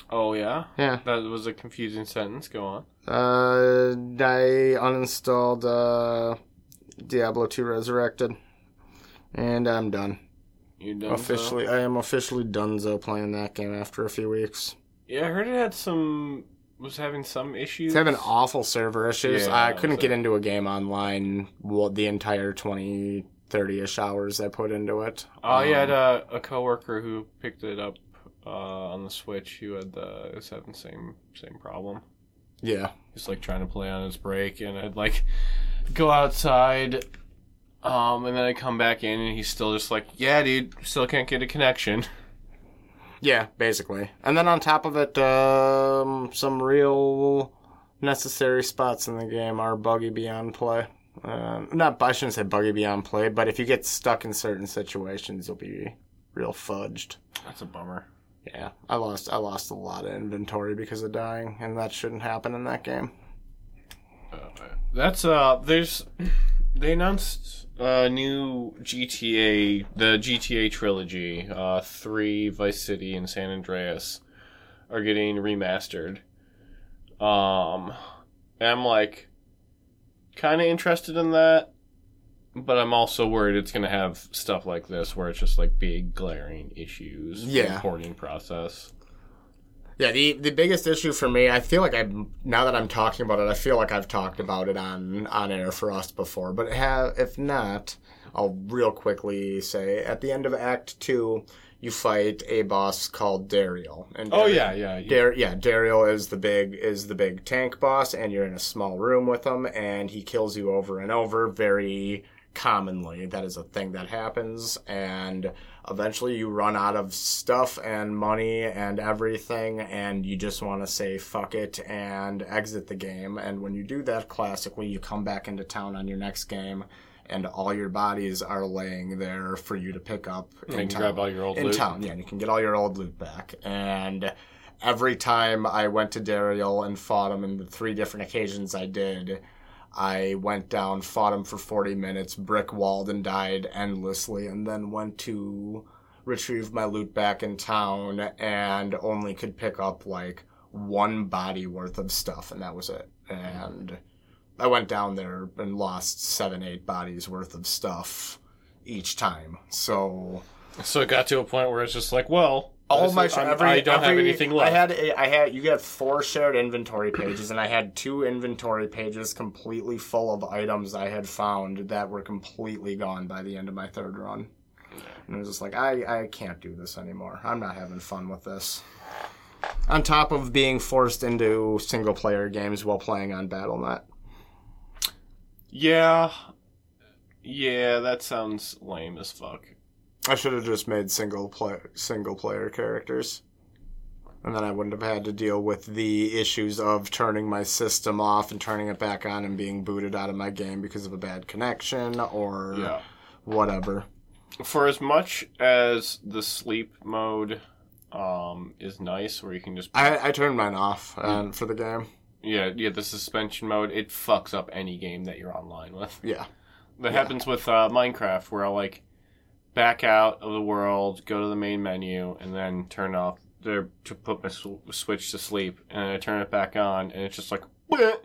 Oh yeah, Yeah. that was a confusing sentence. Go on. Uh, I uninstalled uh, Diablo 2 Resurrected, and I'm done. You done Officially, I am officially donezo playing that game after a few weeks. Yeah, I heard it had some was having some issues. It's having awful server issues. Yeah, I couldn't so- get into a game online well, the entire 20, 30 ish hours I put into it. Oh, had Um, a, a coworker who picked it up uh, on the Switch who had the is having the same same problem. Yeah. He's like trying to play on his break, and I'd like go outside, um, and then I come back in, and he's still just like, "Yeah, dude, still can't get a connection." Yeah, basically. And then on top of it, um, some real necessary spots in the game are buggy beyond play. Um, not, I shouldn't say buggy beyond play, but if you get stuck in certain situations, you'll be real fudged. That's a bummer. Yeah, I lost, I lost a lot of inventory because of dying, and that shouldn't happen in that game. Uh, that's uh, there's they announced a new GTA, the GTA trilogy, uh, three Vice City and San Andreas are getting remastered. Um, and I'm like kind of interested in that, but I'm also worried it's gonna have stuff like this where it's just like big glaring issues. Yeah. the porting process. Yeah, the the biggest issue for me, I feel like I now that I'm talking about it, I feel like I've talked about it on on air for us before. But have if not, I'll real quickly say at the end of Act Two, you fight a boss called Daryl. And Oh yeah, yeah. yeah. Dar- yeah, Daryl is the big is the big tank boss, and you're in a small room with him, and he kills you over and over. Very commonly, that is a thing that happens, and eventually you run out of stuff and money and everything, and you just want to say fuck it and exit the game. And when you do that, classically, you come back into town on your next game. And all your bodies are laying there for you to pick up. And in you town grab all your old in loot. town. Yeah, and you can get all your old loot back. And every time I went to Daryl and fought him, in the three different occasions I did, I went down, fought him for 40 minutes, brick walled, and died endlessly, and then went to retrieve my loot back in town and only could pick up like one body worth of stuff, and that was it. And I went down there and lost seven, eight bodies worth of stuff each time. So So it got to a point where it's just like, well, all my I'm- every, I don't have every- anything left. I had a- I had you got four shared inventory pages, and I had two inventory pages completely full of items I had found that were completely gone by the end of my third run. And it was just like I I can't do this anymore. I'm not having fun with this. On top of being forced into single player games while playing on BattleNet. Yeah, yeah, that sounds lame as fuck. I should have just made single player single player characters. And then I wouldn't have had to deal with the issues of turning my system off and turning it back on and being booted out of my game because of a bad connection or Yeah. whatever. For as much as the sleep mode um, is nice, where you can just I, I turned mine off um, for the game. Yeah yeah the suspension mode, it fucks up any game that you're online with. Yeah. That Yeah. happens with uh, Minecraft, where I'll like back out of the world, go to the main menu, and then turn off there to put my sw- switch to sleep, and I turn it back on, and it's just like, "Bleh,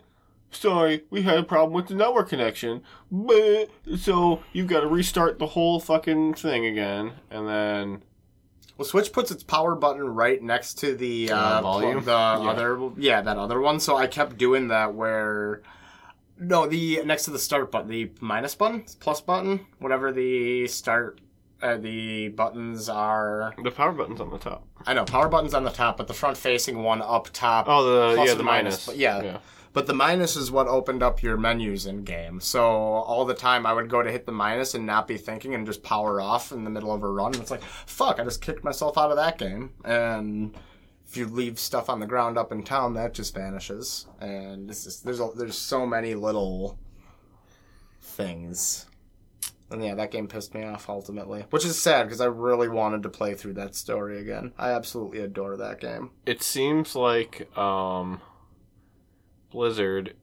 sorry, we had a problem with the network connection, Bleh, so you've got to restart the whole fucking thing again, and then Well, Switch puts its power button right next to the Uh, volume? The Yeah. other, yeah, that other one. So I kept doing that where, no, the next to the start button, the minus button, plus button, whatever the start, uh, the buttons are. the power button's on the top. I know power button's on the top, but the front facing one up top. Oh, the Plus yeah, and the minus, minus, but yeah. But the minus is what opened up your menus in game. So all the time I would go to hit the minus and not be thinking and just power off in the middle of a run. And it's like, fuck, I just kicked myself out of that game. And if you leave stuff on the ground up in town, that just vanishes. And there's a, there's so many little things. And yeah, that game pissed me off ultimately, which is sad because I really wanted to play through that story again. I absolutely adore that game. It seems like um, Blizzard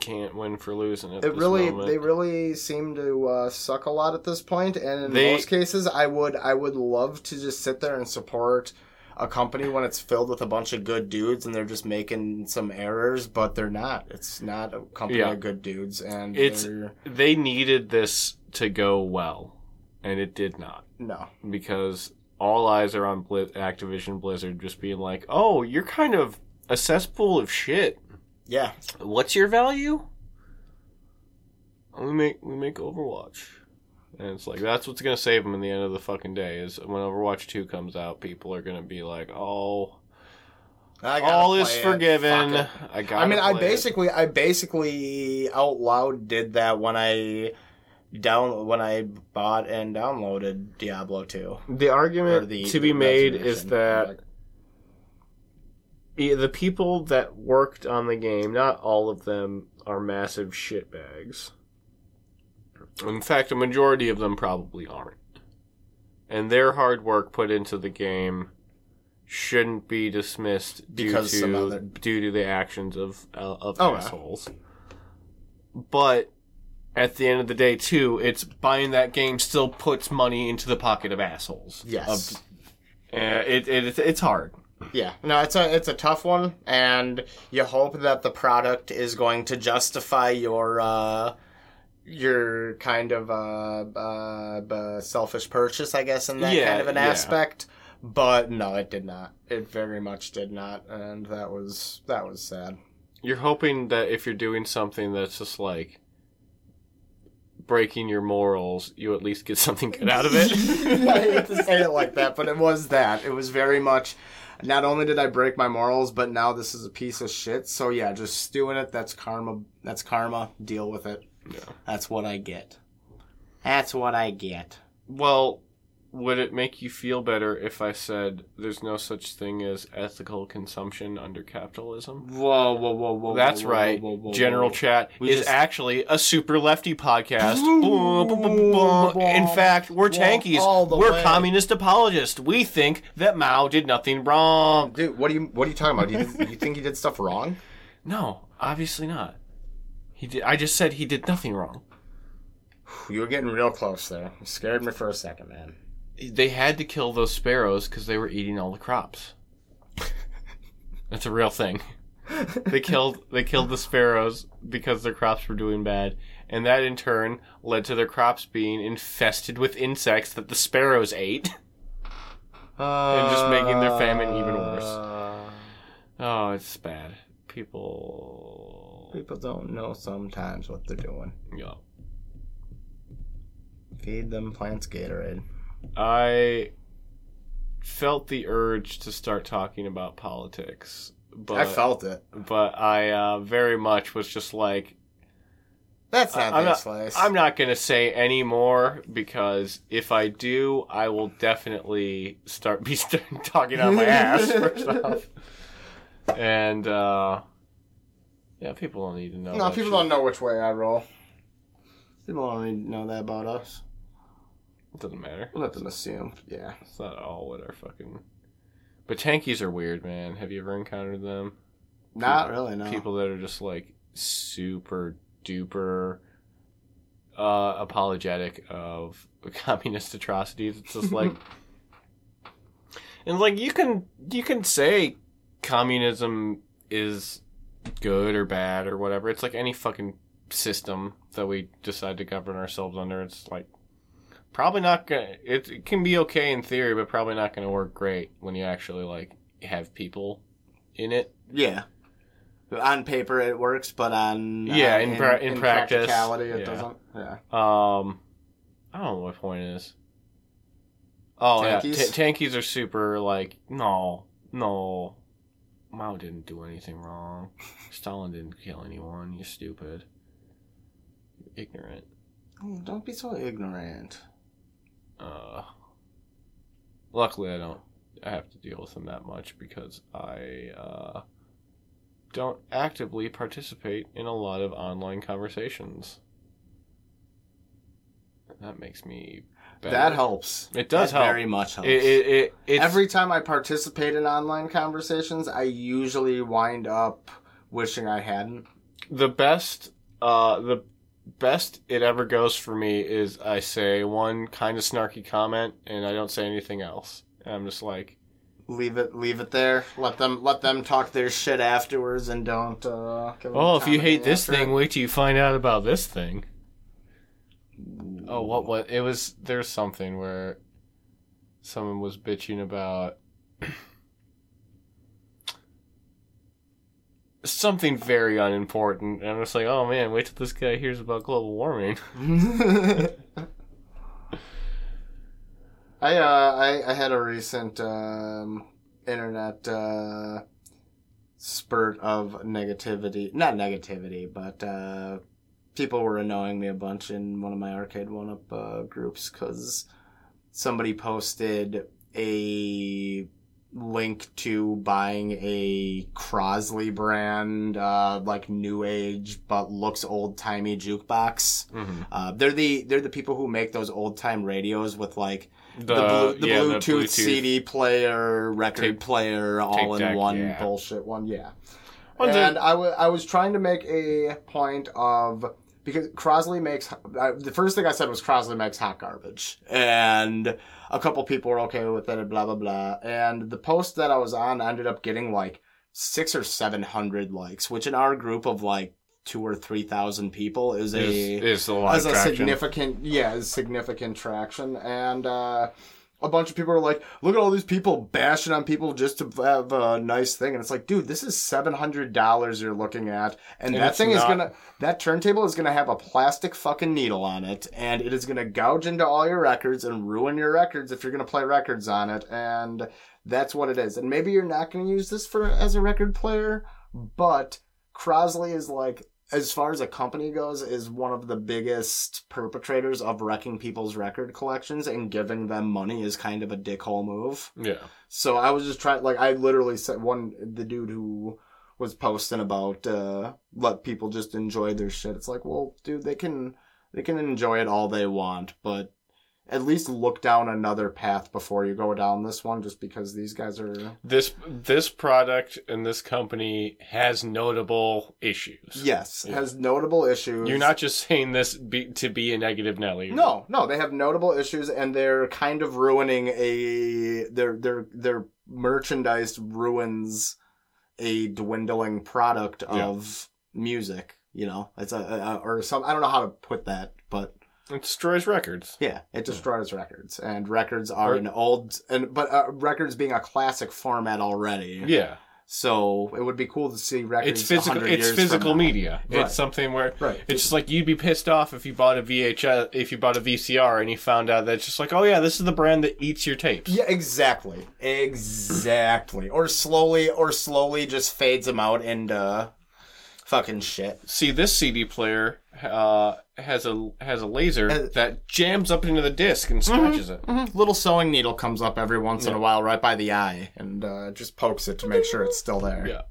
can't win for losing It this really, moment. they really seem to uh, suck a lot at this point. point, and in They- most cases, I would, I would love to just sit there and support a company when it's filled with a bunch of good dudes and they're just making some errors, but they're not. It's not a company Yeah. of good dudes, and It's- they needed this to go well, and it did not no. because all eyes are on Blizz- Activision Blizzard just being like, "Oh, you're kind of a cesspool of shit. Yeah, What's your value?" We make we make Overwatch, and it's like that's what's gonna save them in the end of the fucking day. Is when Overwatch Two comes out, people are gonna be like, "Oh, I all is it. forgiven." I got. I mean, I basically, I basically out loud did that when I down when I bought and downloaded Diablo two. the argument the- to be made is that Like, Yeah, the people that worked on the game, not all of them are massive shitbags. In fact, a majority of them probably aren't. And their hard work put into the game shouldn't be dismissed due Because to other- due to the actions of uh, of Oh, yeah. assholes. But at the end of the day, too, it's buying that game still puts money into the pocket of assholes. yes. Of- uh, it, it it's hard. Yeah, no, it's a it's a tough one, and you hope that the product is going to justify your uh, your kind of uh, uh, selfish purchase, I guess, in that Yeah, kind of an yeah. aspect. But no, it did not. It very much did not, and that was that was sad. You're hoping that if you're doing something that's just like breaking your morals, you at least get something good out of it. I hate to say it like that, but it was that. It was very much. Not only did I break my morals, but now this is a piece of shit. So yeah, just stewing it. That's karma. That's karma. Deal with it. Yeah. That's what I get. That's what I get. well, would it make you feel better if I said there's no such thing as ethical consumption under capitalism? Whoa, whoa, whoa, whoa. That's whoa, right. whoa, whoa, General whoa. Chat We is just- actually a super lefty podcast. Boom, Boom, boom, boom, boom. boom, In fact, we're tankies. We're way. communist apologists. We think that Mao did nothing wrong. Dude, what are you what are you talking about? Do you, you think he did stuff wrong? No, obviously not. He did. I just said he did nothing wrong. You were getting real close there. You scared me for a second, man. They had to kill those sparrows because they were eating all the crops. That's a real thing. They killed they killed the sparrows because their crops were doing bad, and that in turn led to their crops being infested with insects that the sparrows ate. and just making their famine even worse. Uh, oh, it's bad. People. People don't know sometimes what they're doing. Yeah. Feed them plants Gatorade. I felt the urge to start talking about politics, but I felt it. but I uh, very much was just like, That's not I'm this not, place. I'm not going to say any more because if I do, I will definitely start be start talking out my ass first off. And uh, yeah, people don't need to know. no, people shit. don't know which way I roll. People don't need to know that about us. It doesn't matter. Let them assume. Yeah. It's not all what our fucking. But tankies are weird, man. Have you ever encountered them? Not really, no. People that are just like super duper uh, apologetic of communist atrocities. It's just like, and like you can you can say communism is good or bad or whatever. It's like any fucking system that we decide to govern ourselves under. It's like probably not gonna. It, it can be okay in theory, but probably not gonna work great when you actually like have people in it. Yeah. On paper it works, but on Yeah, uh, in pra- in practice, practicality it yeah. doesn't. Yeah. Um, I don't know what point is. Oh yeah, Tankies? Tankies are super like no, no. Mao didn't do anything wrong. Stalin didn't kill anyone. You're stupid. You're ignorant. Oh, don't be so ignorant. Uh, luckily, I don't. I have to deal with them that much because I uh, don't actively participate in a lot of online conversations. That makes me. Better. That helps. It does That help. Very much helps. It, it, it, Every time I participate in online conversations, I usually wind up wishing I hadn't. the best uh the best it ever goes for me is I say one kind of snarky comment and I don't say anything else. And I'm just like, Leave it, leave it there. Let them, let them talk their shit afterwards, and don't. Uh, oh, if you hate this thing, it. wait till you find out about this thing. Oh, what what it was? There's something where someone was bitching about something very unimportant, and I'm just like, oh man, wait till this guy hears about global warming. I uh I, I had a recent um internet uh spurt of negativity not negativity, but uh people were annoying me a bunch in one of my arcade one up uh, groups because somebody posted a link to buying a Crosley brand, uh, like new age but looks old timey jukebox. Mm-hmm. Uh, they're the they're the people who make those old time radios with like The, the, blue, the yeah, Bluetooth, CD player, record Tape- player, all in deck, one yeah. bullshit one. Yeah. One's and I wa- I was trying to make a point of because Crosley makes uh, the first thing I said was Crosley makes hot garbage, and a couple people were okay with it, and blah blah blah. And the post that I was on ended up getting like six or seven hundred likes, which in our group of like two or three thousand people is a is, is a of a significant yeah is significant traction. And uh a bunch of people are like look at all these people bashing on people just to have a nice thing. And it's like dude this is $700 you're looking at. And, And that thing is gonna that turntable is gonna have a plastic fucking needle on it. And it is gonna gouge into all your records and ruin your records if you're gonna play records on it. And that's what it is. And maybe you're not gonna use this for as a record player but Crosley is like as far as a company goes, is one of the biggest perpetrators of wrecking people's record collections and giving them money is kind of a dickhole move. Yeah. So I was just trying, like, I literally said one, the dude who was posting about, uh, let people just enjoy their shit. It's like, well, dude, they can, they can enjoy it all they want, but at least look down another path before you go down this one, just because these guys are. This this product and this company has notable issues. Yes, Yeah. has notable issues. You're not just saying this be, to be a negative Nelly. No, no, they have notable issues, and they're kind of ruining a their their their merchandise ruins a dwindling product Yeah. of music. You know, it's a, a or some I don't know how to put that, but It destroys records. yeah, it destroys records, and records are Right. an old and but uh, records being a classic format already. Yeah. So it would be cool to see records. It's physical it's years physical media. Right. It's something where Right. it's just like you'd be pissed off if you bought a VHS if you bought a VCR and you found out that it's just like, "Oh yeah, this is the brand that eats your tapes." Yeah, exactly. Exactly. Or slowly or slowly just fades them out into fucking shit. See, this CD player uh, has a has a laser Uh, that jams up into the disc and scratches it. Little sewing needle comes up every once in a while right by the eye and uh, just pokes it to make sure it's still there. Yeah.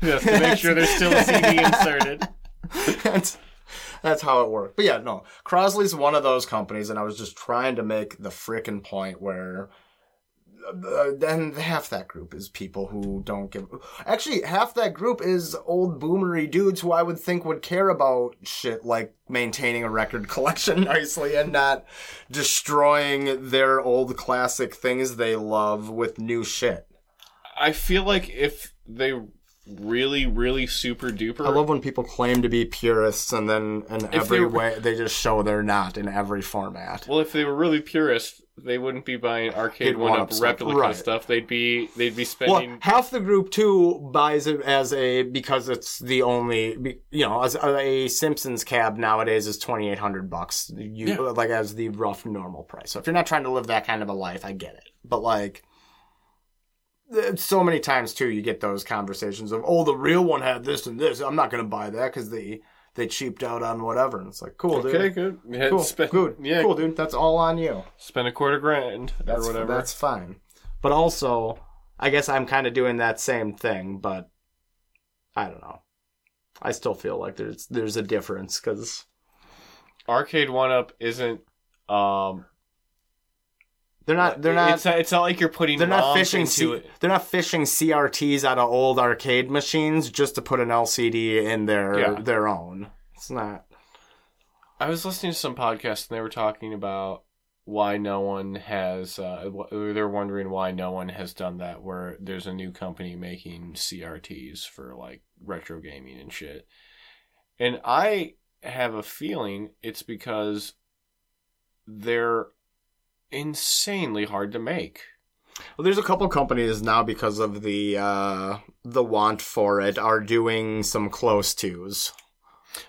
Yes, to make sure there's still a CD inserted. that's, that's how it worked. But yeah, no. Crosley's one of those companies, and I was just trying to make the frickin' point where. Uh, then half that group is people who don't give. Actually, half that group is old boomery dudes who I would think would care about shit like maintaining a record collection nicely and not destroying their old classic things they love with new shit. I feel like if they really, really super duper. I love when people claim to be purists and then in every they- way they just show they're not in every format. well, if they were really purist, they wouldn't be buying arcade one up replica stuff, right. stuff. They'd be they'd be spending. Well, half the group too buys it as a because it's the only you know as a, a Simpsons cab nowadays is twenty eight hundred bucks. You Yeah. like as the rough normal price. So if you're not trying to live that kind of a life, I get it. But like. eh, So many times too, you get those conversations of, "Oh, the real one had this and this. I'm not going to buy that because they they cheaped out on whatever." And it's like, cool, dude. okay, good. Yeah, Cool, spend, good, Yeah, cool, dude. That's all on you. spend a quarter grand That's or whatever. That's fine. But also, I guess I'm kind of doing that same thing, but I don't know. I still feel like there's there's a difference because arcade one up isn't. Um, they're not they're not It's not, it's not like you're putting. they're not fishing C- it. they're not fishing CRTs out of old arcade machines just to put an LCD in their Yeah. their own. It's not. I was listening to some podcast and they were talking about why no one has. Uh, they're wondering why no one has done that. Where there's a new company making CRTs for like retro gaming and shit, and I have a feeling it's because they're insanely hard to make. Well, there's a couple companies now because of the uh, the want for it are doing some close twos.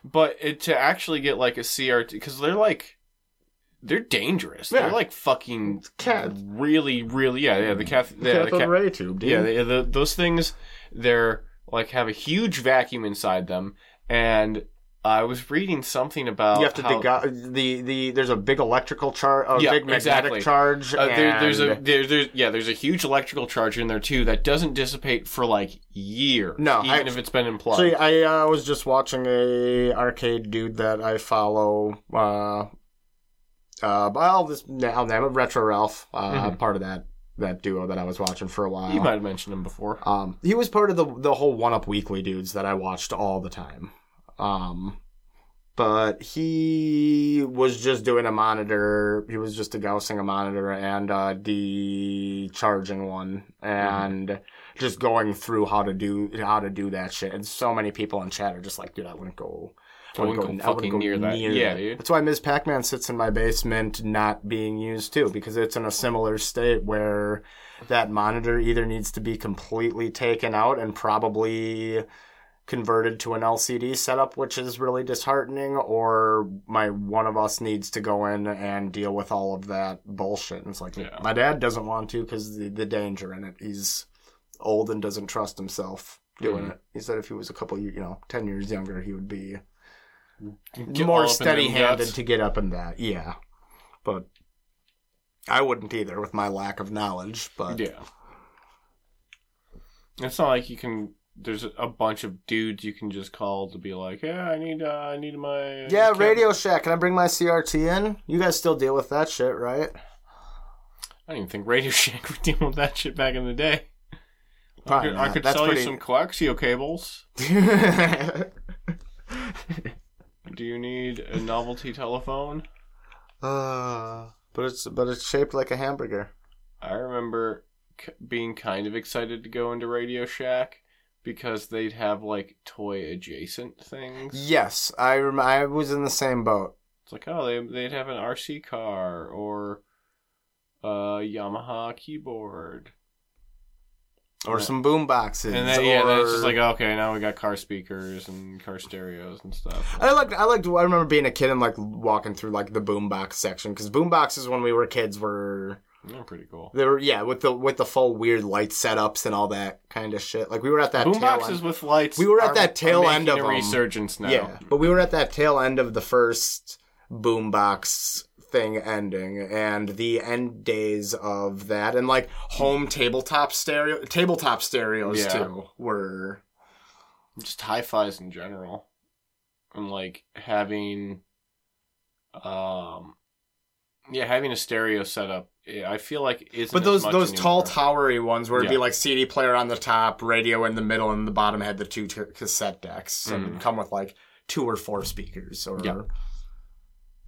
But it, to actually get like a CRT, because they're like, they're dangerous. Yeah. They're like fucking Cat- really, really, yeah, yeah. The cath, yeah, the Cathode ca- ray tube, dude. yeah, they, the, those things, they're like have a huge vacuum inside them, and I was reading something about you have to how, dig the the. There's a big electrical charge, a Yeah, big magnetic exactly. charge. Uh, there, there's a there, there's yeah there's a huge electrical charge in there too that doesn't dissipate for like years. No, even I- if it's been unplugged. See, I uh, was just watching a arcade dude that I follow. Uh, uh, well, this I'll name it Retro Ralph. Uh, Mhm. part of that that duo that I was watching for a while. you might have mentioned him before. Um, he was part of the the whole One Up Weekly dudes that I watched all the time. Um, but he was just doing a monitor. He was just degaussing a monitor and uh, decharging one, and just going through how to do how to do that shit. And so many people in chat are just like, dude, I wouldn't go. I wouldn't go fucking near that. Yeah, dude. That's why Ms. Pac-Man sits in my basement, not being used too, because it's in a similar state where that monitor either needs to be completely taken out and probably converted to an LCD setup, which is really disheartening, or my one of us needs to go in and deal with all of that bullshit. And it's like Yeah. my dad doesn't want to because the, the danger in it. He's old and doesn't trust himself doing Mhm. it. He said if he was a couple, you know, ten years younger, he would be Get more up in them steady-handed to get up in that. Yeah, but I wouldn't either with my lack of knowledge. But Yeah. It's not like you can there's a bunch of dudes you can just call to be like, yeah, I need, uh, I need my Yeah, cam- Radio Shack. Can I bring my CRT in? You guys still deal with that shit, right? I don't even think Radio Shack would deal with that shit back in the day. I Probably could, I could That's sell pretty- you some coaxial cables. Do you need a novelty telephone? uh, but it's but it's shaped like a hamburger. I remember c- being kind of excited to go into Radio Shack because they'd have like toy adjacent things. Yes, I rem- I was in the same boat. It's like, oh, they, they'd have an RC car or a Yamaha keyboard. Or some boom boxes. And then, yeah, then it's just like, okay, now we got car speakers and car stereos and stuff. I liked I liked I remember being a kid and like walking through like the boombox section because boomboxes when we were kids were They're pretty cool. they were yeah with the with the full weird light setups and all that kind of shit. Like we were at that Boomboxes with lights. We were at are- that tail end of a resurgence now. Yeah, but we were at that tail end of the first boombox thing ending and the end days of that and like home tabletop stereo tabletop stereos Yeah. too were just hi-fi's in general and like having um yeah having a stereo setup i feel like is but those those tall towery ones where it'd be like CD player on the top, radio in the middle, and the bottom had the two t- cassette decks, and Mhm. come with like two or four speakers, or Yeah.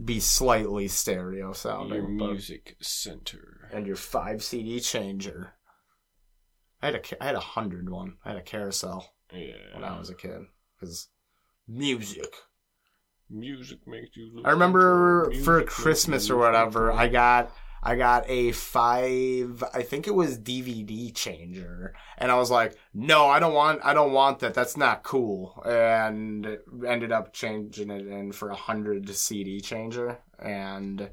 be slightly stereo your sounding. but- music center and your five CD changer. I had a I had a hundred one. I had a carousel yeah when I was a kid because music. music makes you I remember for Christmas or whatever, I got I got a five. I think it was DVD changer, and I was like, "No, I don't want. I don't want that. That's not cool." And ended up changing it in for a hundred CD changer, and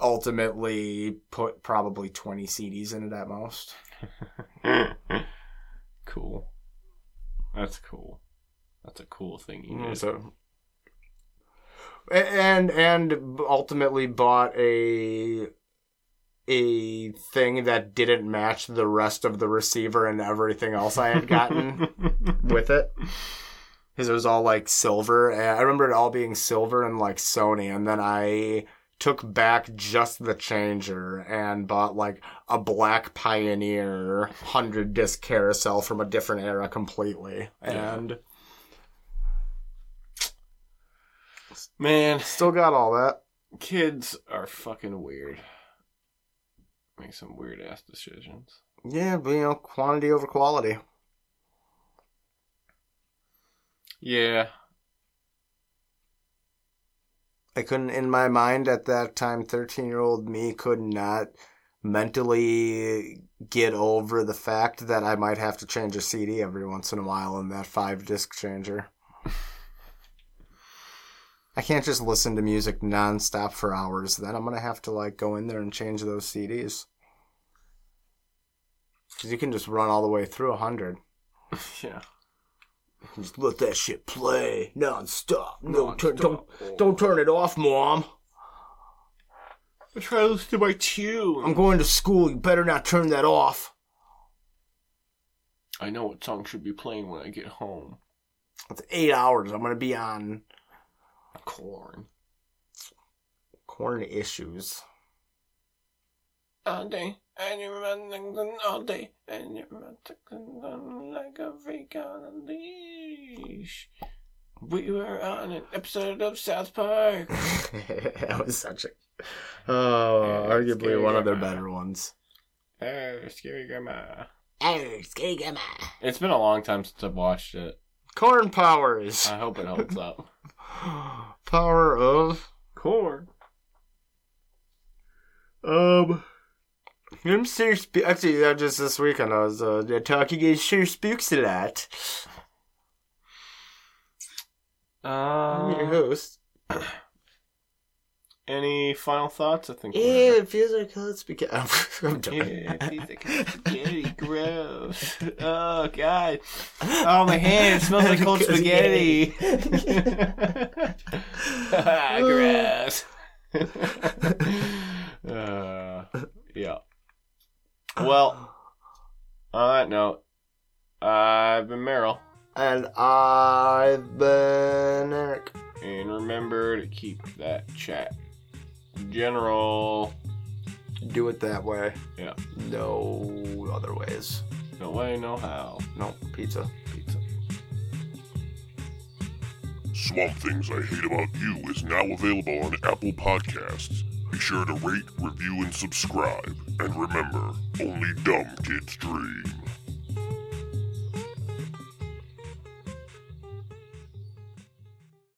ultimately put probably twenty CDs in it at most. cool that's cool that's a cool thing you Mm, did So, and and ultimately bought a a thing that didn't match the rest of the receiver and everything else I had gotten with it. Because it was all like silver. I remember it all being silver and like Sony. And then I took back just the changer and bought like a black Pioneer 100 disc carousel from a different era completely. Yeah. And man still got all that. kids are fucking weird make some weird ass decisions Yeah, but you know, quantity over quality. yeah I couldn't, in my mind at that time, 13 year old me could not mentally get over the fact that I might have to change a CD every once in a while in that five disc changer. I can't just listen to music nonstop for hours. Then I'm going to have to like go in there and change those CDs. Because you can just run all the way through a 100. yeah Just let that shit play nonstop. No, Non-stop. don't, don't turn it off, mom. I'm trying to listen to my tune. I'm going to school. You better not turn that off. I know what song should be playing when I get home. It's eight hours. I'm going to be on Korn. Korn issues. All day, and you're running all day, and you're running like a freak on a leash. We were on an episode of South Park. that was such a. Oh, Yeah, arguably scary one of their better ones. Oh, scary grandma. Oh, scary grandma. It's been a long time since I've watched it. Korn powers. I hope it holds up. Power of. Korn. Um. I'm sure. Sp- Actually, uh, just this weekend I was uh, talking in Sure Spooks a lot. I'm your Uh, host. any final thoughts? I think. Yeah, it feels like hot spaghetti. I'm done. Yeah, it tastes like spaghetti. Gross. Oh god. Oh my hand. It smells like cold spaghetti. Gross. uh, yeah. Well, on that note, I've been Meryl. And I've been Eric. And remember to keep that chat general. Do it that way. Yeah. No other ways. No way, no how. No, pizza. Pizza. Swamp Things I Hate About You is now available on Apple Podcasts. Be sure to rate, review, and subscribe. And remember, only dumb kids dream.